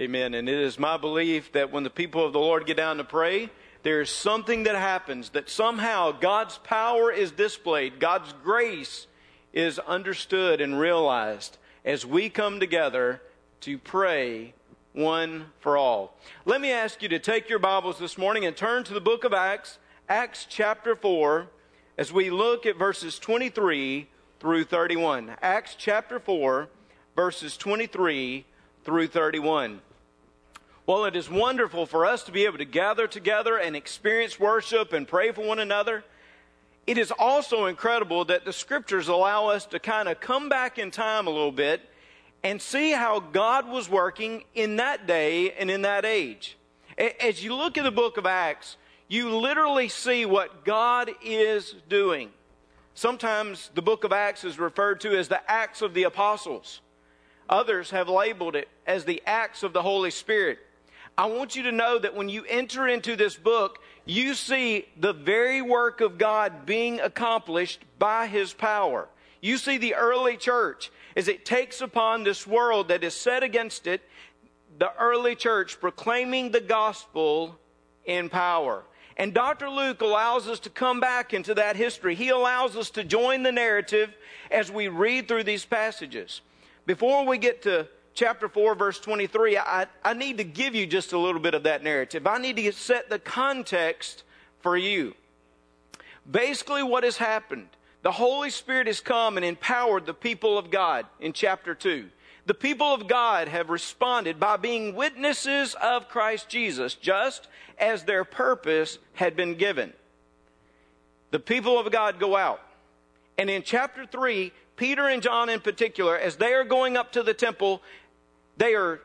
Amen. And it is my belief that when the people of the Lord get down to pray, there is something that happens that somehow God's power is displayed, God's grace is understood and realized as we come together to pray one for all. Let me ask you to take your Bibles this morning and turn to the book of Acts, Acts chapter 4, as we look at verses 23 through 31. Acts chapter 4, verses 23 through 31. Well, it is wonderful for us to be able to gather together and experience worship and pray for one another. It is also incredible that the scriptures allow us to kind of come back in time a little bit and see how God was working in that day and in that age. As you look at the book of Acts, you literally see what God is doing. Sometimes the book of Acts is referred to as the Acts of the Apostles. Others have labeled it as the Acts of the Holy Spirit. I want you to know that when you enter into this book, you see the very work of God being accomplished by His power. You see the early church as it takes upon this world that is set against it, the early church proclaiming the gospel in power. And Dr. Luke allows us to come back into that history. He allows us to join the narrative as we read through these passages. Before we get to chapter 4, verse 23, I, I need to give you just a little bit of that narrative. I need to set the context for you. Basically, what has happened the Holy Spirit has come and empowered the people of God in chapter 2. The people of God have responded by being witnesses of Christ Jesus, just as their purpose had been given. The people of God go out. And in chapter 3, Peter and John in particular, as they are going up to the temple, they are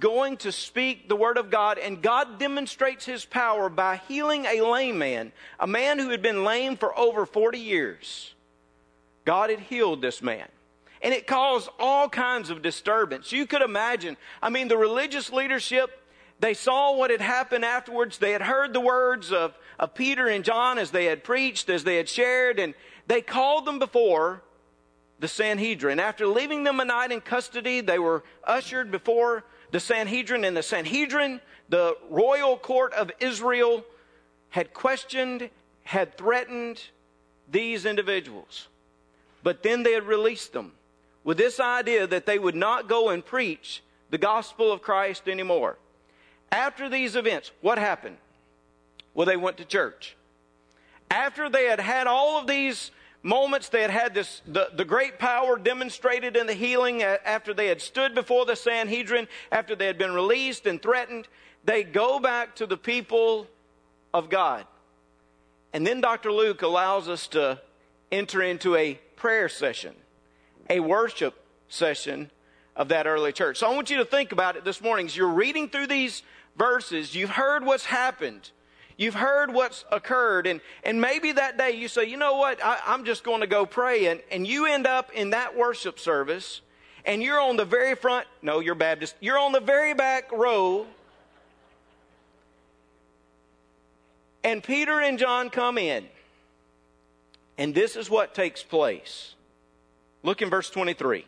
going to speak the word of God, and God demonstrates his power by healing a lame man, a man who had been lame for over 40 years. God had healed this man. And it caused all kinds of disturbance. You could imagine. I mean, the religious leadership, they saw what had happened afterwards. They had heard the words of, of Peter and John as they had preached, as they had shared, and they called them before the Sanhedrin. After leaving them a night in custody, they were ushered before the Sanhedrin, and the Sanhedrin, the royal court of Israel, had questioned, had threatened these individuals. But then they had released them with this idea that they would not go and preach the gospel of Christ anymore. After these events, what happened? Well, they went to church. After they had had all of these moments, they had had this, the, the great power demonstrated in the healing, after they had stood before the Sanhedrin, after they had been released and threatened, they go back to the people of God. And then Dr. Luke allows us to enter into a prayer session, a worship session of that early church. So I want you to think about it this morning. As you're reading through these verses, you've heard what's happened. You've heard what's occurred, and, and maybe that day you say, you know what, I, I'm just going to go pray, and, and you end up in that worship service, and you're on the very front, no, you're Baptist, you're on the very back row, and Peter and John come in. And this is what takes place. Look in verse 23.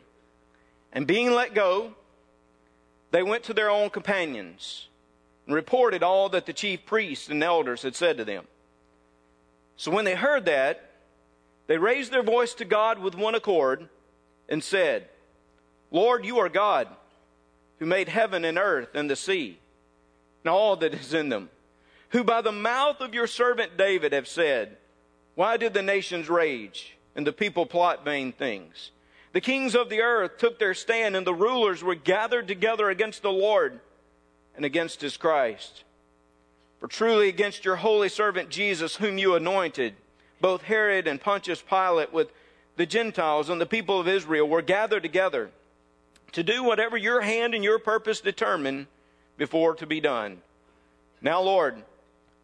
And being let go, they went to their own companions and reported all that the chief priests and elders had said to them. So when they heard that, they raised their voice to God with one accord and said, Lord, you are God, who made heaven and earth and the sea, and all that is in them, who by the mouth of your servant David have said, why did the nations rage and the people plot vain things? The kings of the earth took their stand, and the rulers were gathered together against the Lord and against his Christ. For truly against your holy servant Jesus, whom you anointed, both Herod and Pontius Pilate with the Gentiles and the people of Israel were gathered together to do whatever your hand and your purpose determined before to be done. Now, Lord,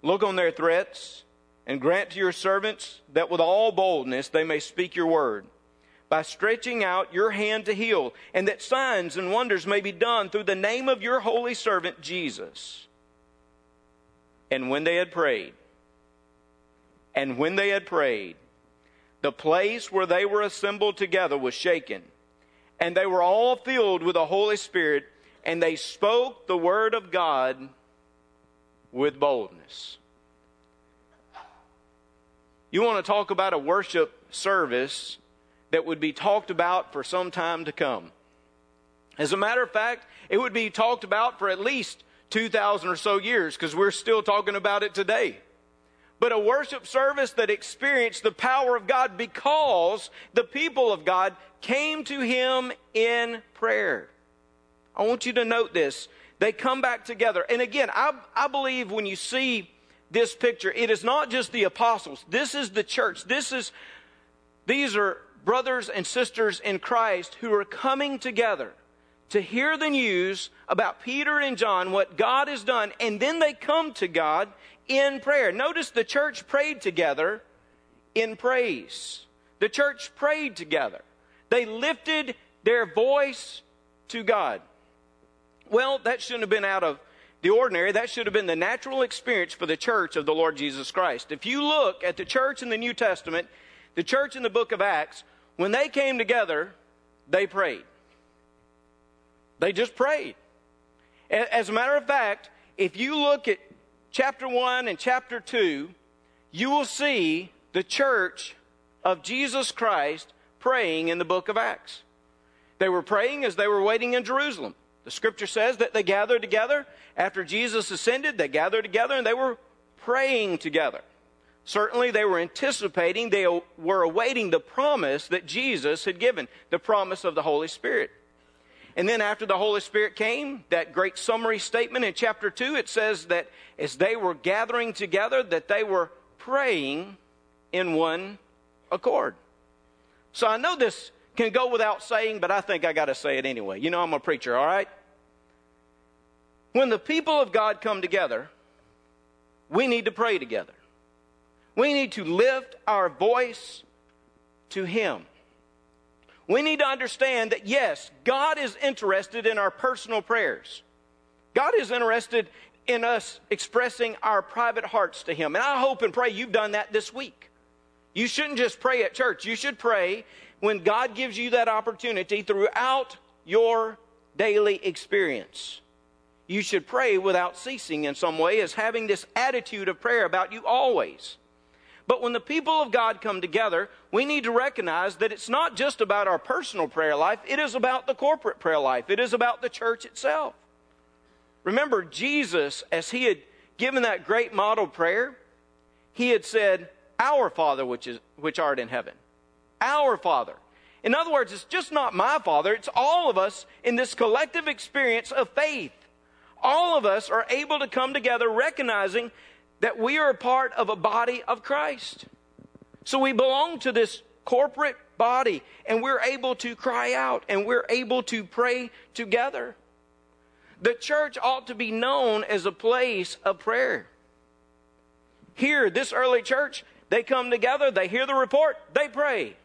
look on their threats and grant to your servants that with all boldness they may speak your word by stretching out your hand to heal, and that signs and wonders may be done through the name of your holy servant Jesus. And when they had prayed, and when they had prayed, the place where they were assembled together was shaken, and they were all filled with the Holy Spirit and they spoke the word of God with boldness. You want to talk about a worship service that would be talked about for some time to come. As a matter of fact, it would be talked about for at least 2,000 or so years because we're still talking about it today. But a worship service that experienced the power of God because the people of God came to Him in prayer. I want you to note this. They come back together. And again, I, I believe when you see this picture, it is not just the apostles. This is the church. This is, these are brothers and sisters in Christ who are coming together to hear the news about Peter and John, what God has done, and then they come to God in prayer. Notice the church prayed together in praise. The church prayed together. They lifted their voice to God. Well, that shouldn't have been out of the ordinary. That should have been the natural experience for the church of the Lord Jesus Christ. If you look at the church in the New Testament, the church in the book of Acts, when they came together, they prayed. They just prayed. As a matter of fact, if you look at chapter 1 and chapter 2, you will see the church of Jesus Christ praying in the book of Acts. They were praying as they were waiting in Jerusalem. The scripture says that they gathered together. After Jesus ascended, they gathered together and they were praying together. Certainly, they were anticipating, they were awaiting the promise that Jesus had given, the promise of the Holy Spirit. And then after the Holy Spirit came, that great summary statement in chapter 2, it says that as they were gathering together, that they were praying in one accord. So I know this can go without saying, but I think I got to say it anyway. You know I'm a preacher, all right? When the people of God come together, we need to pray together. We need to lift our voice to Him. We need to understand that, yes, God is interested in our personal prayers. God is interested in us expressing our private hearts to Him. And I hope and pray you've done that this week. You shouldn't just pray at church. You should pray when God gives you that opportunity throughout your daily experience. You should pray without ceasing in some way, as having this attitude of prayer about you always. But when the people of God come together, we need to recognize that it's not just about our personal prayer life, it is about the corporate prayer life, it is about the church itself. Remember, Jesus, as he had given that great model prayer, he had said, Our Father which, is, which art in heaven. Our Father. In other words, it's just not my Father, it's all of us in this collective experience of faith. All of us are able to come together recognizing that we are a part of a body of Christ. So we belong to this corporate body and we're able to cry out and we're able to pray together. The church ought to be known as a place of prayer. Here, this early church, they come together, they hear the report, they pray.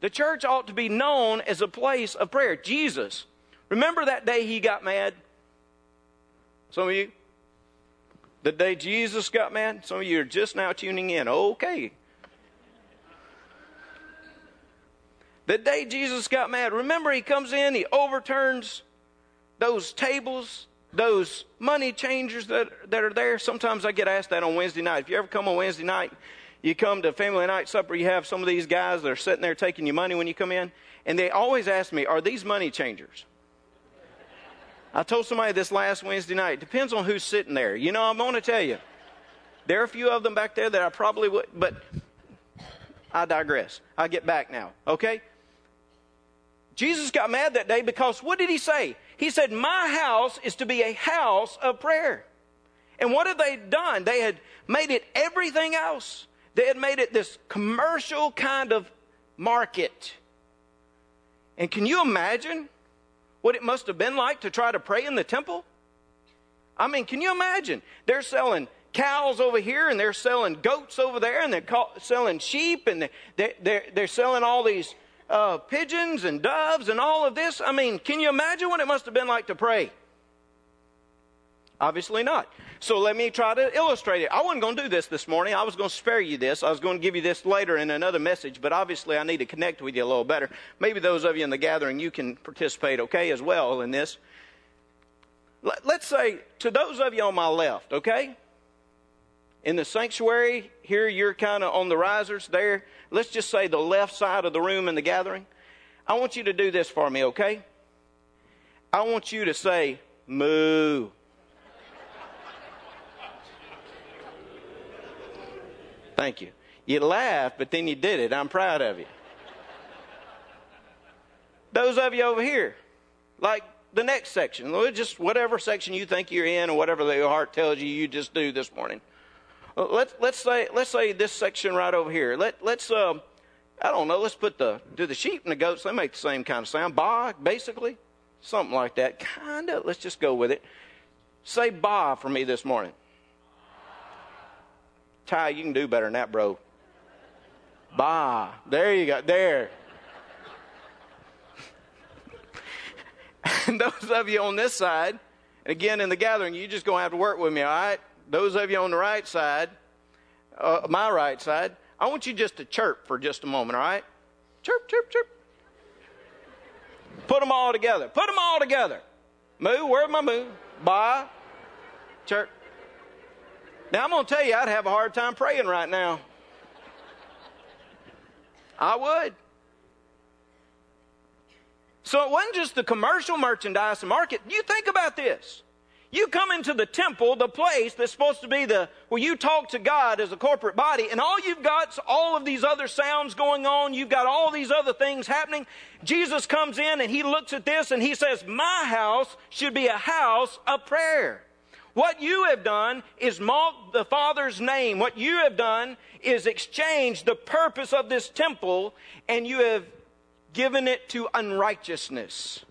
The church ought to be known as a place of prayer. Jesus, remember that day he got mad? Some of you, the day Jesus got mad? Some of you are just now tuning in. Okay. The day Jesus got mad, remember he comes in, he overturns those tables, those money changers that, that are there. Sometimes I get asked that on Wednesday night. If you ever come on Wednesday night, you come to family night supper, you have some of these guys that are sitting there taking your money when you come in, and they always ask me, Are these money changers? I told somebody this last Wednesday night. Depends on who's sitting there. You know, I'm going to tell you. There are a few of them back there that I probably would, but I digress. I get back now, okay? Jesus got mad that day because what did he say? He said, My house is to be a house of prayer. And what had they done? They had made it everything else. They had made it this commercial kind of market. And can you imagine what it must have been like to try to pray in the temple? I mean, can you imagine? They're selling cows over here and they're selling goats over there and they're selling sheep and they're, they're, they're selling all these uh, pigeons and doves and all of this. I mean, can you imagine what it must have been like to pray? Obviously not. So let me try to illustrate it. I wasn't going to do this this morning. I was going to spare you this. I was going to give you this later in another message, but obviously I need to connect with you a little better. Maybe those of you in the gathering, you can participate, okay, as well in this. Let's say to those of you on my left, okay? In the sanctuary, here you're kind of on the risers there. Let's just say the left side of the room in the gathering. I want you to do this for me, okay? I want you to say, moo. Thank you. You laughed, but then you did it. I'm proud of you. Those of you over here, like the next section, just whatever section you think you're in or whatever the heart tells you, you just do this morning. Let's let's say let's say this section right over here. Let let's uh, I don't know. Let's put the do the sheep and the goats. They make the same kind of sound. Ba, basically, something like that. Kind of. Let's just go with it. Say ba for me this morning. Ty, you can do better than that, bro. Ba. There you go. There. and those of you on this side, and again in the gathering, you're just going to have to work with me, all right? Those of you on the right side, uh, my right side, I want you just to chirp for just a moment, all right? Chirp, chirp, chirp. Put them all together. Put them all together. Moo, where's my moo? Ba, chirp. Now, I'm going to tell you, I'd have a hard time praying right now. I would. So it wasn't just the commercial merchandise market. You think about this. You come into the temple, the place that's supposed to be the where you talk to God as a corporate body, and all you've got's all of these other sounds going on. You've got all these other things happening. Jesus comes in and he looks at this and he says, My house should be a house of prayer. What you have done is mock the Father's name. What you have done is exchange the purpose of this temple and you have given it to unrighteousness.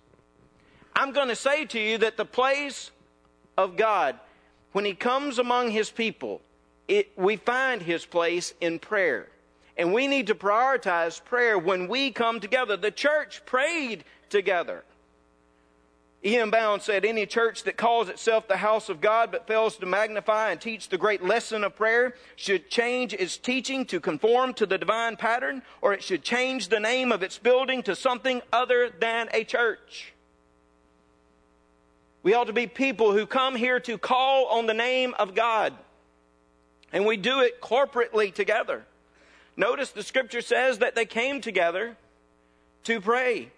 I'm going to say to you that the place of God, when He comes among His people, it, we find His place in prayer. And we need to prioritize prayer when we come together. The church prayed together. E.M. Bounds said, Any church that calls itself the house of God but fails to magnify and teach the great lesson of prayer should change its teaching to conform to the divine pattern, or it should change the name of its building to something other than a church. We ought to be people who come here to call on the name of God. And we do it corporately together. Notice the scripture says that they came together to pray.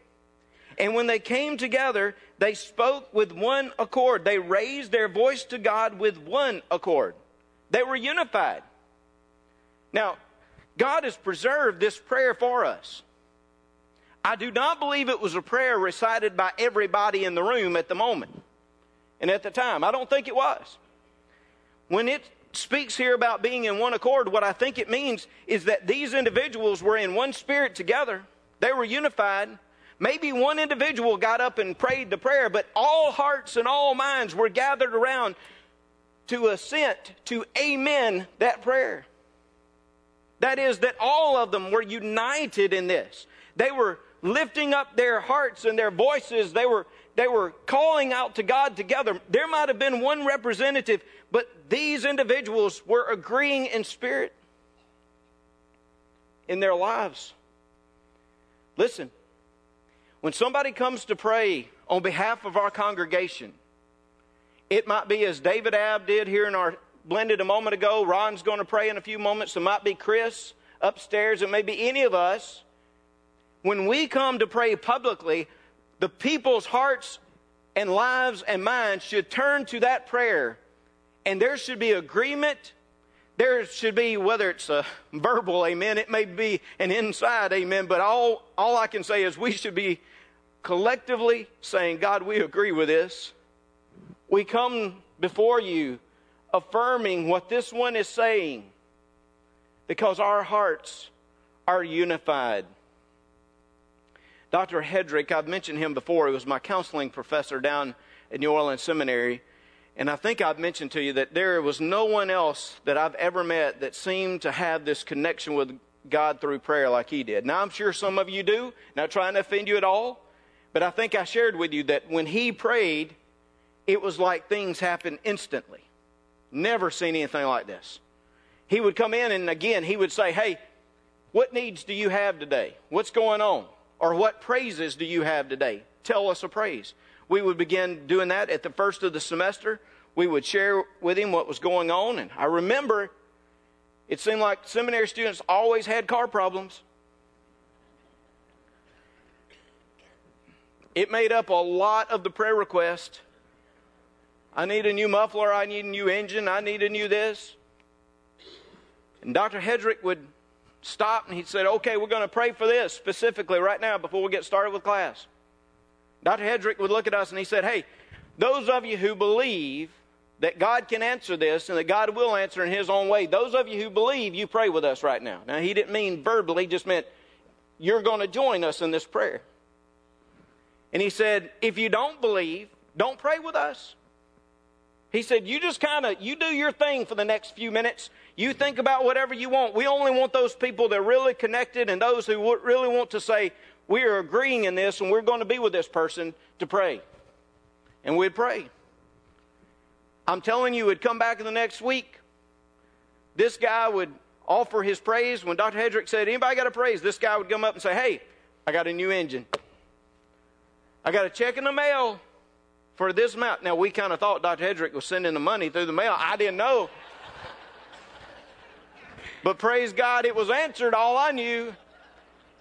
And when they came together, they spoke with one accord. They raised their voice to God with one accord. They were unified. Now, God has preserved this prayer for us. I do not believe it was a prayer recited by everybody in the room at the moment and at the time. I don't think it was. When it speaks here about being in one accord, what I think it means is that these individuals were in one spirit together. They were unified. Maybe one individual got up and prayed the prayer, but all hearts and all minds were gathered around to assent, to amen that prayer. That is, that all of them were united in this. They were lifting up their hearts and their voices. They were they were calling out to God together. There might have been one representative, but these individuals were agreeing in spirit in their lives. Listen, when somebody comes to pray on behalf of our congregation, it might be as David Ab did here in our blended a moment ago. Ron's going to pray in a few moments. It might be Chris upstairs. It may be any of us. When we come to pray publicly, the people's hearts and lives and minds should turn to that prayer, and there should be agreement. There should be, whether it's a verbal amen, it may be an inside amen, but all, all I can say is we should be collectively saying, God, we agree with this. We come before you affirming what this one is saying because our hearts are unified. Dr. Hedrick, I've mentioned him before. He was my counseling professor down at New Orleans Seminary. And I think I've mentioned to you that there was no one else that I've ever met that seemed to have this connection with God through prayer like he did. Now, I'm sure some of you do, not trying to offend you at all, but I think I shared with you that when he prayed, it was like things happened instantly. Never seen anything like this. He would come in and again he would say, Hey, what needs do you have today? What's going on? Or what praises do you have today? Tell us a praise. We would begin doing that at the first of the semester. We would share with him what was going on. And I remember it seemed like seminary students always had car problems. It made up a lot of the prayer request. I need a new muffler. I need a new engine. I need a new this. And Dr. Hedrick would stop and he said, Okay, we're going to pray for this specifically right now before we get started with class. Dr. Hedrick would look at us and he said, Hey, those of you who believe that God can answer this and that God will answer in His own way, those of you who believe, you pray with us right now. Now, he didn't mean verbally, he just meant you're going to join us in this prayer. And he said, If you don't believe, don't pray with us. He said, You just kind of, you do your thing for the next few minutes. You think about whatever you want. We only want those people that are really connected and those who really want to say, We are agreeing in this and we're going to be with this person to pray. And we'd pray. I'm telling you, would come back in the next week. This guy would offer his praise. When Dr. Hedrick said, Anybody got a praise? This guy would come up and say, Hey, I got a new engine. I got a check in the mail for this amount. Now, we kind of thought Dr. Hedrick was sending the money through the mail. I didn't know. But praise God, it was answered, all I knew.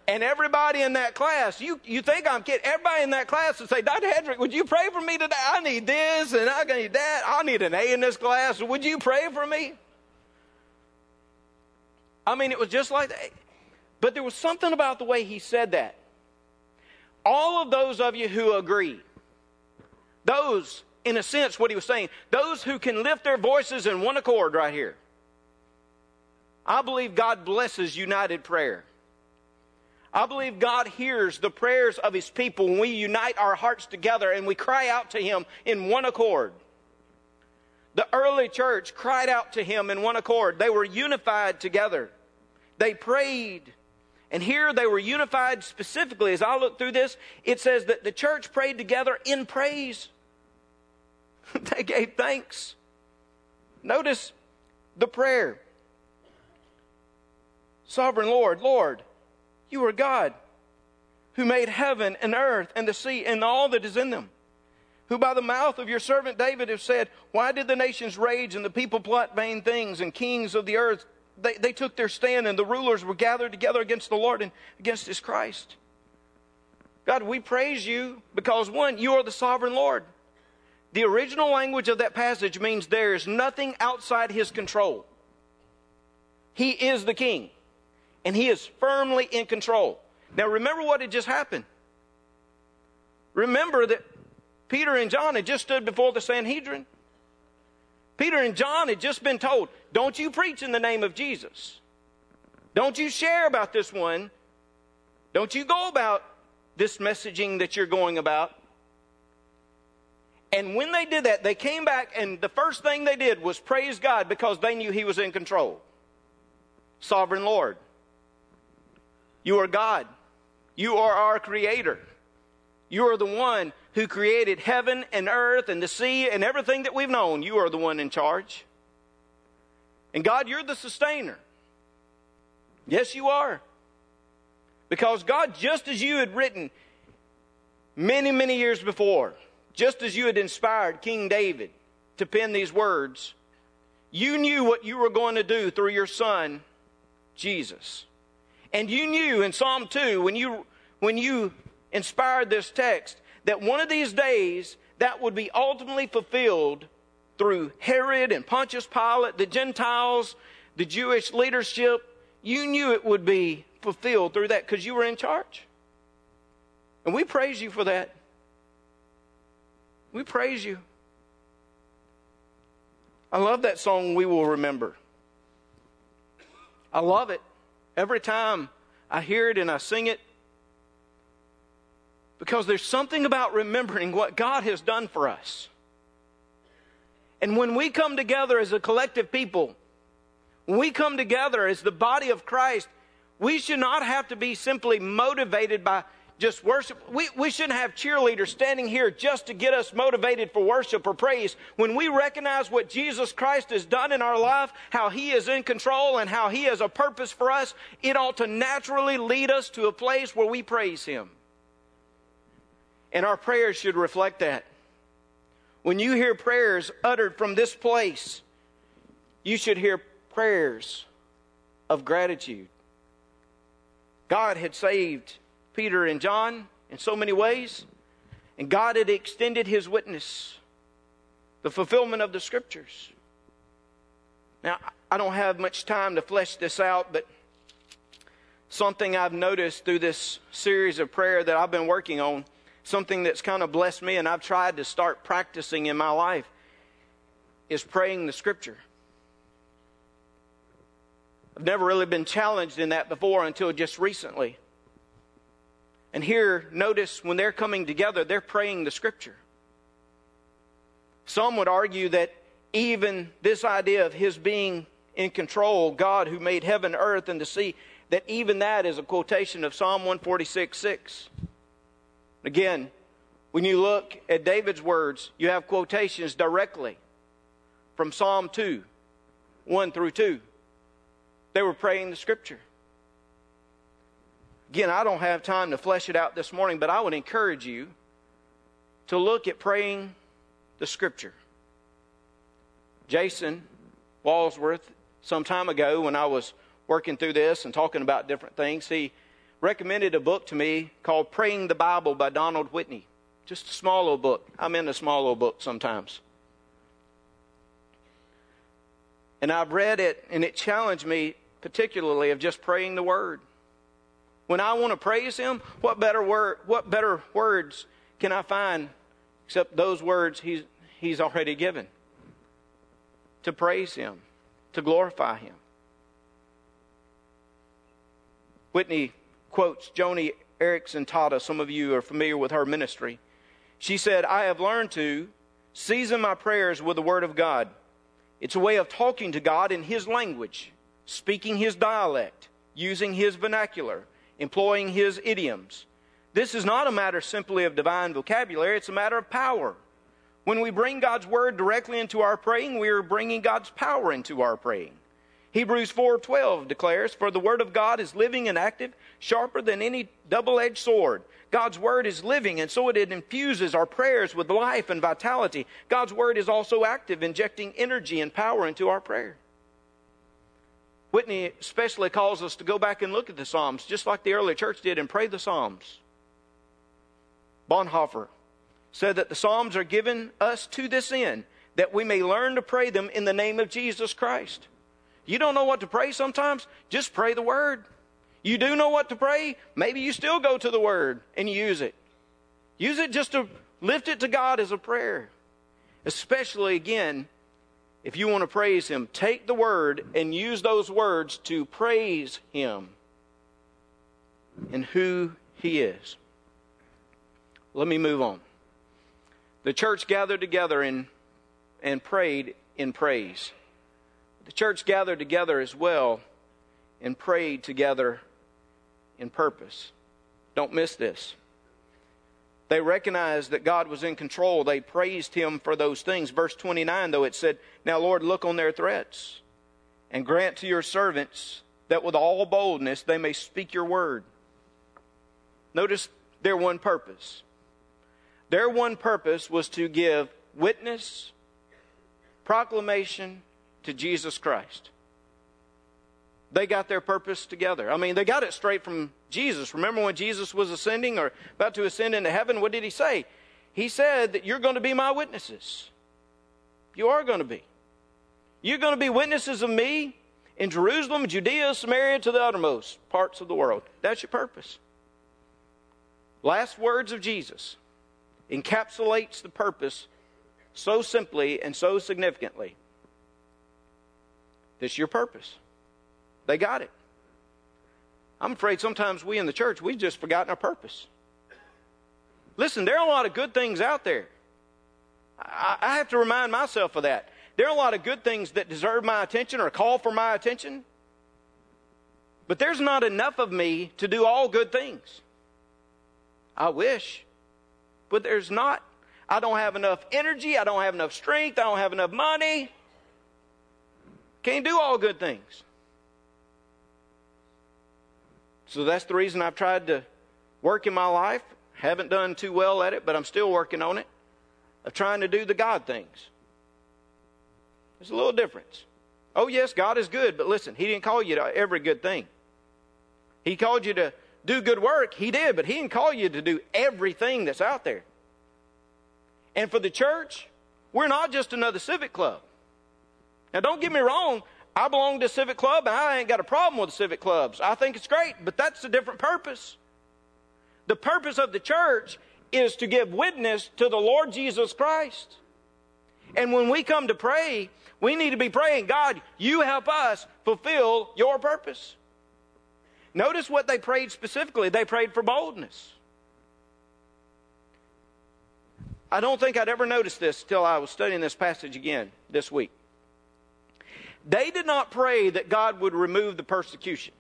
And everybody in that class, you, you think I'm kidding, everybody in that class would say, Dr. Hedrick, would you pray for me today? I need this and I need that. I need an A in this class. Would you pray for me? I mean, it was just like that. But there was something about the way he said that. All of those of you who agree, those, in a sense, what he was saying, those who can lift their voices in one accord right here. I believe God blesses united prayer. I believe God hears the prayers of His people when we unite our hearts together and we cry out to Him in one accord. The early church cried out to Him in one accord. They were unified together. They prayed. And here they were unified specifically. As I look through this, it says that the church prayed together in praise. they gave thanks. Notice the prayer. Sovereign Lord, Lord, you are God who made heaven and earth and the sea and all that is in them. Who by the mouth of your servant David have said, Why did the nations rage and the people plot vain things and kings of the earth? They, they took their stand and the rulers were gathered together against the Lord and against his Christ. God, we praise you because one, you are the sovereign Lord. The original language of that passage means there is nothing outside his control. He is the king and he is firmly in control. Now, remember what had just happened. Remember that Peter and John had just stood before the Sanhedrin. Peter and John had just been told, Don't you preach in the name of Jesus. Don't you share about this one. Don't you go about this messaging that you're going about. And when they did that, they came back, and the first thing they did was praise God because they knew He was in control. Sovereign Lord. You are God. You are our creator. You are the one who created heaven and earth and the sea and everything that we've known. You are the one in charge. And God, you're the sustainer. Yes, you are. Because God, just as you had written many, many years before, just as you had inspired King David to pen these words, you knew what you were going to do through your son, Jesus. And you knew in Psalm 2, when you, when you inspired this text, that one of these days that would be ultimately fulfilled through Herod and Pontius Pilate, the Gentiles, the Jewish leadership. You knew it would be fulfilled through that because you were in charge. And we praise you for that. We praise you. I love that song, We Will Remember. I love it. Every time I hear it and I sing it, because there's something about remembering what God has done for us. And when we come together as a collective people, when we come together as the body of Christ, we should not have to be simply motivated by just worship. We, we shouldn't have cheerleaders standing here just to get us motivated for worship or praise. When we recognize what Jesus Christ has done in our life, how He is in control and how He has a purpose for us, it ought to naturally lead us to a place where we praise Him. And our prayers should reflect that. When you hear prayers uttered from this place, you should hear prayers of gratitude. God had saved Peter and John in so many ways, and God had extended his witness, the fulfillment of the scriptures. Now, I don't have much time to flesh this out, but something I've noticed through this series of prayer that I've been working on, something that's kind of blessed me and I've tried to start practicing in my life, is praying the scripture. I've never really been challenged in that before until just recently. And here, notice when they're coming together, they're praying the scripture. Some would argue that even this idea of his being in control, God who made heaven, earth, and the sea, that even that is a quotation of Psalm 146 6. Again, when you look at David's words, you have quotations directly from Psalm 2 1 through 2. They were praying the scripture. Again, I don't have time to flesh it out this morning, but I would encourage you to look at praying the scripture. Jason Walsworth, some time ago when I was working through this and talking about different things, he recommended a book to me called Praying the Bible by Donald Whitney. Just a small little book. I'm in a small little book sometimes. And I've read it, and it challenged me particularly of just praying the word. When I want to praise him, what better word what better words can I find except those words he's he's already given to praise him, to glorify him. Whitney quotes Joni Eareckson Tada. Some of you are familiar with her ministry. She said, I have learned to season my prayers with the Word of God. It's a way of talking to God in His language speaking his dialect, using his vernacular, employing his idioms. This is not a matter simply of divine vocabulary, it's a matter of power. When we bring God's word directly into our praying, we are bringing God's power into our praying. Hebrews 4:12 declares, "For the word of God is living and active, sharper than any double-edged sword." God's word is living, and so it infuses our prayers with life and vitality. God's word is also active, injecting energy and power into our prayer. Whitney especially calls us to go back and look at the Psalms, just like the early church did, and pray the Psalms. Bonhoeffer said that the Psalms are given us to this end, that we may learn to pray them in the name of Jesus Christ. You don't know what to pray sometimes? Just pray the Word. You do know what to pray? Maybe you still go to the Word and use it. Use it just to lift it to God as a prayer. Especially, again, if you want to praise Him, take the word and use those words to praise Him and who He is. Let me move on. The church gathered together and, and prayed in praise. The church gathered together as well and prayed together in purpose. Don't miss this. They recognized that God was in control. They praised him for those things. Verse 29, though, it said, Now, Lord, look on their threats and grant to your servants that with all boldness they may speak your word. Notice their one purpose. Their one purpose was to give witness, proclamation to Jesus Christ. They got their purpose together. I mean, they got it straight from Jesus. Remember when Jesus was ascending or about to ascend into heaven? What did he say? He said that you're going to be my witnesses. You are going to be. You're going to be witnesses of me in Jerusalem, Judea, Samaria, to the uttermost parts of the world. That's your purpose. Last words of Jesus encapsulates the purpose so simply and so significantly. This is your purpose. They got it. I'm afraid sometimes we in the church, we've just forgotten our purpose. Listen, there are a lot of good things out there. I, I have to remind myself of that. There are a lot of good things that deserve my attention or call for my attention. But there's not enough of me to do all good things. I wish. But there's not. I don't have enough energy. I don't have enough strength. I don't have enough money. Can't do all good things. So that's the reason I've tried to work in my life. Haven't done too well at it, but I'm still working on it. Of trying to do the God things. There's a little difference. Oh, yes, God is good, but listen, He didn't call you to every good thing. He called you to do good work. He did, but He didn't call you to do everything that's out there. And for the church, we're not just another civic club. Now, don't get me wrong. I belong to a civic club, and I ain't got a problem with civic clubs. I think it's great, but that's a different purpose. The purpose of the church is to give witness to the Lord Jesus Christ. And when we come to pray, we need to be praying, God, you help us fulfill your purpose. Notice what they prayed specifically. They prayed for boldness. I don't think I'd ever noticed this till I was studying this passage again this week. They did not pray that God would remove the persecution.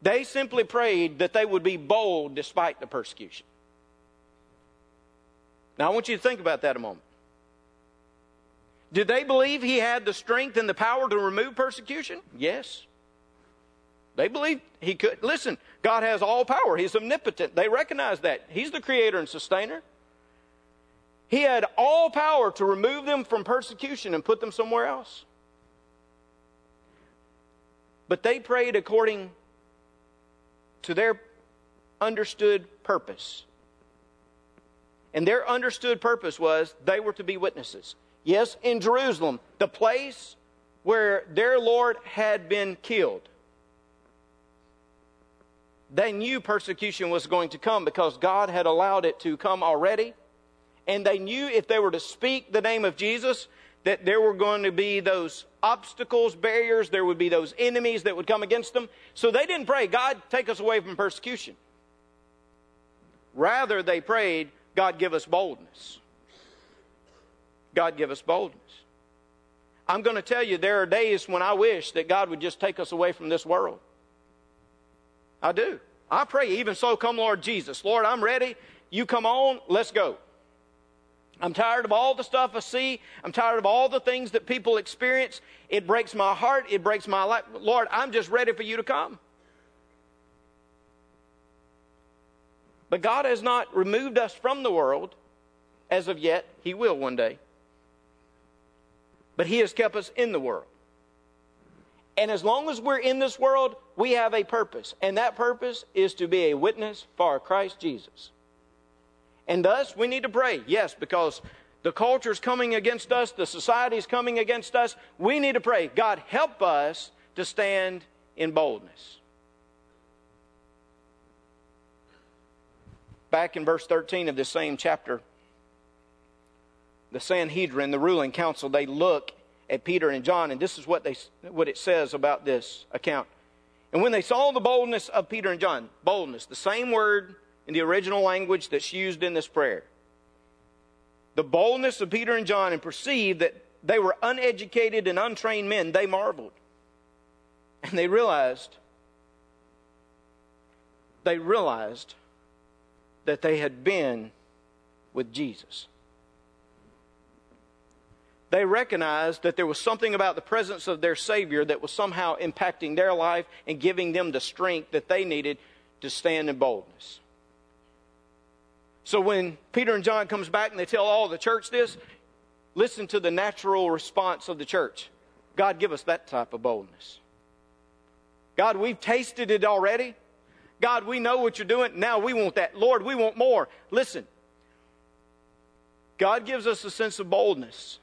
They simply prayed that they would be bold despite the persecution. Now, I want you to think about that a moment. Did they believe he had the strength and the power to remove persecution? Yes. They believed he could. Listen, God has all power. He's omnipotent. They recognize that. He's the creator and sustainer. He had all power to remove them from persecution and put them somewhere else. But they prayed according to their understood purpose. And their understood purpose was they were to be witnesses. Yes, in Jerusalem, the place where their Lord had been killed. They knew persecution was going to come because God had allowed it to come already. And they knew if they were to speak the name of Jesus, that there were going to be those obstacles, barriers, there would be those enemies that would come against them. So they didn't pray, God, take us away from persecution. Rather, they prayed, God, give us boldness. God, give us boldness. I'm going to tell you, there are days when I wish that God would just take us away from this world. I do. I pray, even so, come Lord Jesus. Lord, I'm ready. You come on, let's go. I'm tired of all the stuff I see. I'm tired of all the things that people experience. It breaks my heart. It breaks my life. Lord, I'm just ready for you to come. But God has not removed us from the world as of yet. He will one day. But He has kept us in the world. And as long as we're in this world, we have a purpose. And that purpose is to be a witness for Christ Jesus. And thus, we need to pray. Yes, because the culture is coming against us, the society is coming against us. We need to pray. God, help us to stand in boldness. Back in verse 13 of this same chapter, the Sanhedrin, the ruling council, they look at Peter and John, and this is what, they, what it says about this account. And when they saw the boldness of Peter and John, boldness, the same word in the original language that's used in this prayer. The boldness of Peter and John and perceived that they were uneducated and untrained men, they marveled. And they realized, they realized that they had been with Jesus. They recognized that there was something about the presence of their Savior that was somehow impacting their life and giving them the strength that they needed to stand in boldness. So when Peter and John comes back and they tell all the church this, listen to the natural response of the church. God, give us that type of boldness. God, we've tasted it already. God, we know what you're doing. Now we want that. Lord, we want more. Listen, God gives us a sense of boldness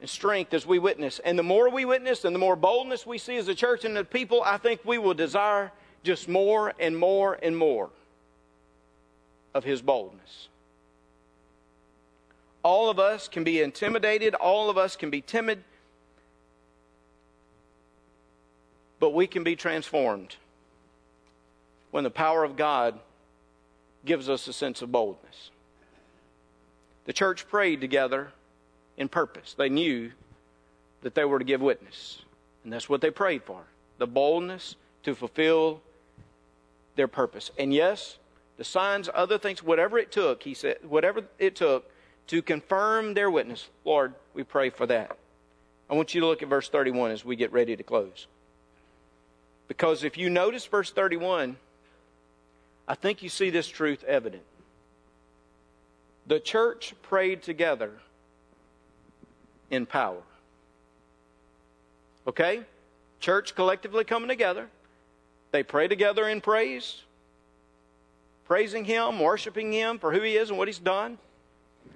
and strength as we witness. And the more we witness and the more boldness we see as a church and the people, I think we will desire just more and more and more of his boldness. All of us can be intimidated, all of us can be timid, but we can be transformed when the power of God gives us a sense of boldness. The church prayed together in purpose. They knew that they were to give witness, and that's what they prayed for the boldness to fulfill their purpose. And yes, the signs, other things, whatever it took, he said, whatever it took to confirm their witness, Lord, we pray for that. I want you to look at verse 31 as we get ready to close. Because if you notice verse 31, I think you see this truth evident. The church prayed together in power. Okay? Church collectively coming together. They pray together in praise, praising Him, worshiping Him for who He is and what He's done.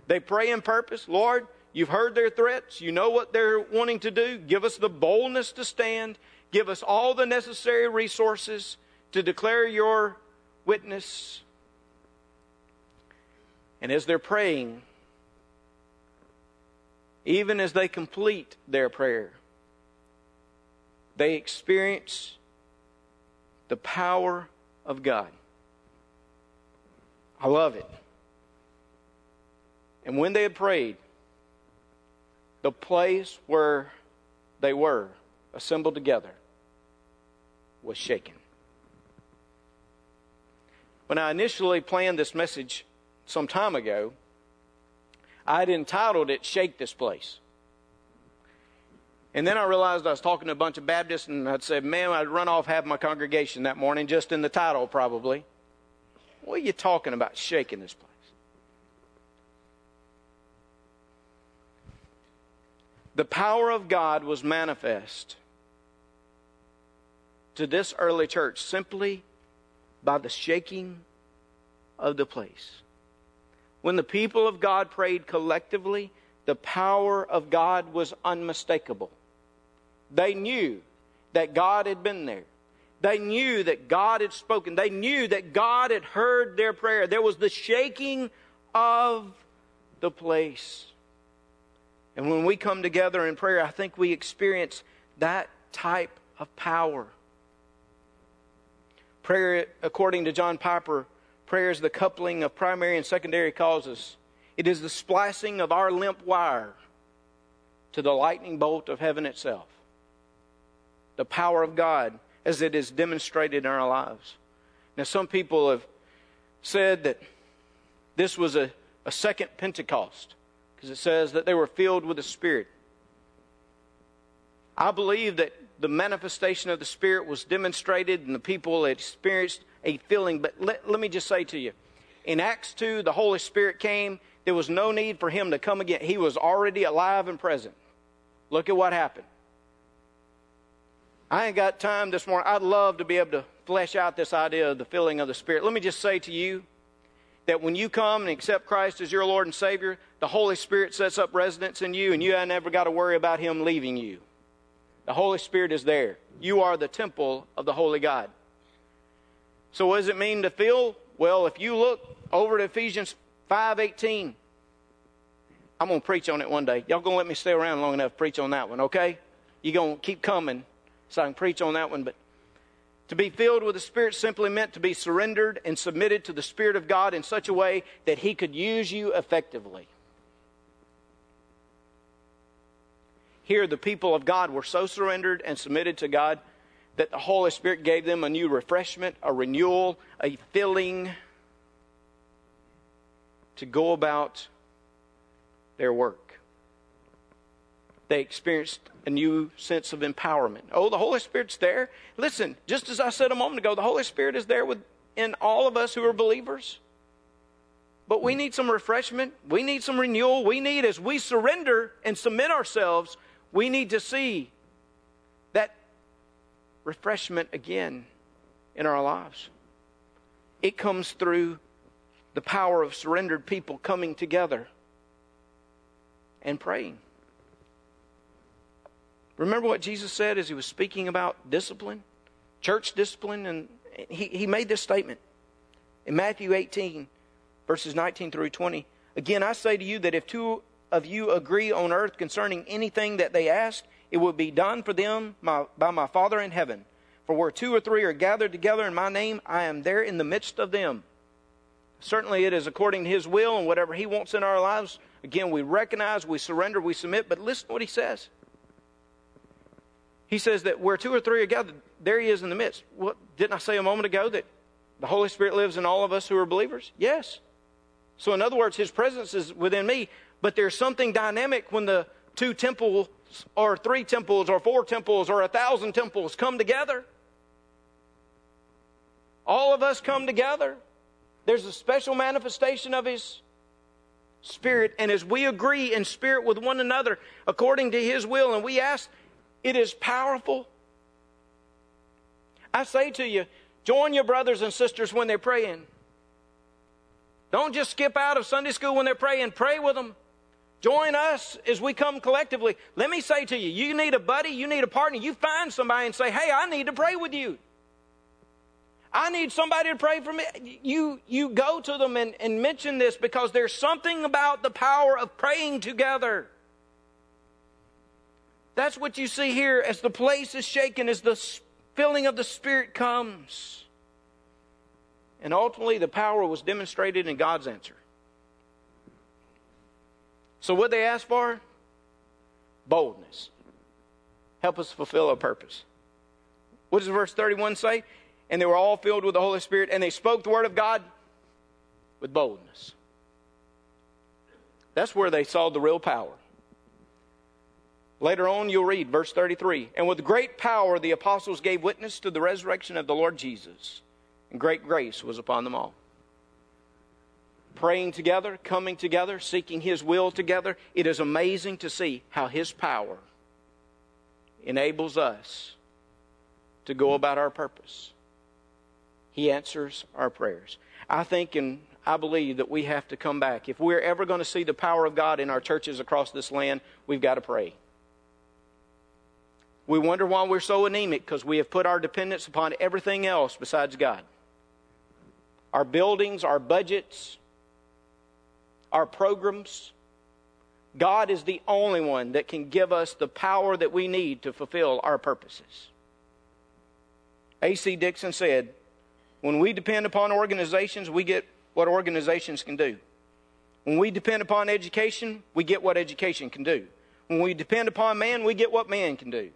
They pray in purpose. Lord, you've heard their threats. You know what they're wanting to do. Give us the boldness to stand. Give us all the necessary resources to declare your witness. And as they're praying, even as they complete their prayer, they experience the power of God. I love it. And when they had prayed, the place where they were assembled together was shaken. When I initially planned this message some time ago, I had entitled it Shake This Place. And then I realized I was talking to a bunch of Baptists, and I'd said, Man, I'd run off half my congregation that morning, just in the title, probably. What are you talking about, shaking this place? The power of God was manifest to this early church simply by the shaking of the place. When the people of God prayed collectively, the power of God was unmistakable. They knew that God had been there. They knew that God had spoken. They knew that God had heard their prayer. There was the shaking of the place. And when we come together in prayer, I think we experience that type of power. Prayer, according to John Piper, prayer is the coupling of primary and secondary causes. It is the splicing of our limp wire to the lightning bolt of heaven itself. The power of God as it is demonstrated in our lives. Now, some people have said that this was a, a second Pentecost because it says that they were filled with the Spirit. I believe that the manifestation of the Spirit was demonstrated and the people experienced a filling. But let, let me just say to you in Acts 2, the Holy Spirit came. There was no need for him to come again, he was already alive and present. Look at what happened. I ain't got time this morning. I'd love to be able to flesh out this idea of the filling of the Spirit. Let me just say to you that when you come and accept Christ as your Lord and Savior, the Holy Spirit sets up residence in you, and you ain't never got to worry about Him leaving you. The Holy Spirit is there. You are the temple of the Holy God. So what does it mean to fill? Well, if you look over to Ephesians 5:18, I'm to preach on it one day. Y'all to let me stay around long enough to preach on that one, okay? You're to keep coming so I can preach on that one, but to be filled with the Spirit simply meant to be surrendered and submitted to the Spirit of God in such a way that He could use you effectively. Here, the people of God were so surrendered and submitted to God that the Holy Spirit gave them a new refreshment, a renewal, a filling to go about their work. They experienced a new sense of empowerment. Oh, the Holy Spirit's there. Listen, just as I said a moment ago, the Holy Spirit is there within all of us who are believers. But we need some refreshment. We need some renewal. We need, as we surrender and submit ourselves, we need to see that refreshment again in our lives. It comes through the power of surrendered people coming together and praying. Remember what Jesus said as he was speaking about discipline, church discipline, and he, he made this statement in Matthew 18, verses 19 through 20. Again, I say to you that if two of you agree on earth concerning anything that they ask, it will be done for them my, by my Father in heaven. For where two or three are gathered together in my name, I am there in the midst of them. Certainly, it is according to His will and whatever He wants in our lives. Again, we recognize, we surrender, we submit, but listen to what He says. He says that where two or three are gathered, there He is in the midst. What didn't I say a moment ago that The Holy Spirit lives in all of us who are believers? Yes. So, in other words, His presence is within me, but there's something dynamic when the two temples, or three temples, or four temples, or a thousand temples come together. All of us come together. There's a special manifestation of His Spirit, and as we agree in spirit with one another according to His will, and we ask, it is powerful. I say to you, join your brothers and sisters when they're praying. Don't just skip out of Sunday school when they're praying. Pray with them. Join us as we come collectively. Let me say to you, you need a buddy, you need a partner. You find somebody and say, hey, I need to pray with you. I need somebody to pray for me. You, you go to them and, and mention this because there's something about the power of praying together. That's what you see here as the place is shaken, as the filling of the Spirit comes. And ultimately, the power was demonstrated in God's answer. So, what they asked for? Boldness. Help us fulfill our purpose. What does verse 31 say? And they were all filled with the Holy Spirit, and they spoke the word of God with boldness. That's where they saw the real power. Later on, you'll read verse 33 And with great power the apostles gave witness to the resurrection of the Lord Jesus, and great grace was upon them all. Praying together, coming together, seeking His will together, it is amazing to see how His power enables us to go about our purpose. He answers our prayers. I think and I believe that we have to come back. If we're ever going to see the power of God in our churches across this land, we've got to pray. We wonder why we're so anemic because we have put our dependence upon everything else besides God. Our buildings, our budgets, our programs. God is the only one that can give us the power that we need to fulfill our purposes. A.C. Dixon said, When we depend upon organizations, we get what organizations can do. When we depend upon education, we get what education can do. When we depend upon man, we get what man can do.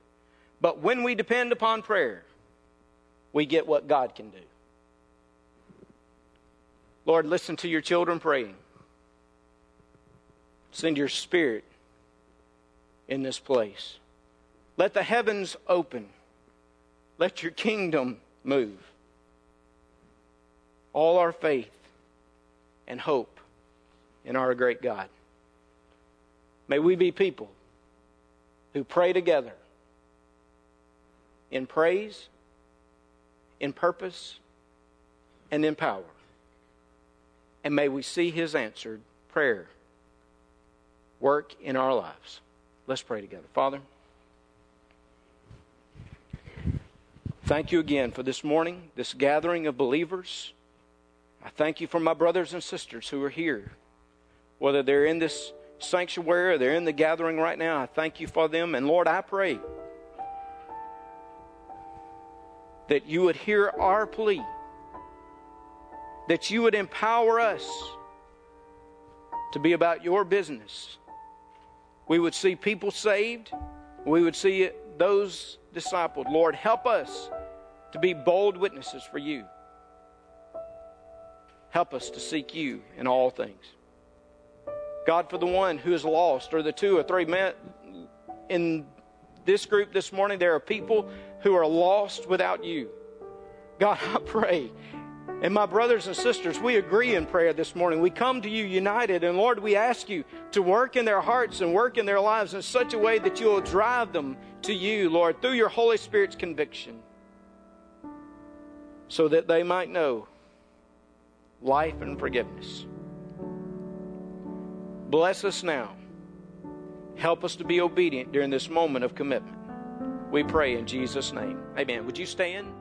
But when we depend upon prayer, we get what God can do. Lord, listen to your children praying. Send your spirit in this place. Let the heavens open. Let your kingdom move. All our faith and hope in our great God. May we be people who pray together in praise, in purpose, and in power. And may we see his answered prayer work in our lives. Let's pray together. Father, thank you again for this morning, this gathering of believers. I thank you for my brothers and sisters who are here, whether they're in this sanctuary or they're in the gathering right now. I thank you for them. And Lord, I pray that you would hear our plea, that you would empower us to be about your business. We would see people saved, we would see those discipled. Lord, help us to be bold witnesses for you. Help us to seek you in all things. God, for the one who is lost, or the two or three men in this group this morning, there are people who are lost without you. God, I pray. And my brothers and sisters, we agree in prayer this morning. We come to you united, and Lord, we ask you to work in their hearts and work in their lives in such a way that you will drive them to you, Lord, through your Holy Spirit's conviction, so that they might know life and forgiveness. Bless us now. Help us to be obedient during this moment of commitment. We pray in Jesus' name. Amen. Would you stand?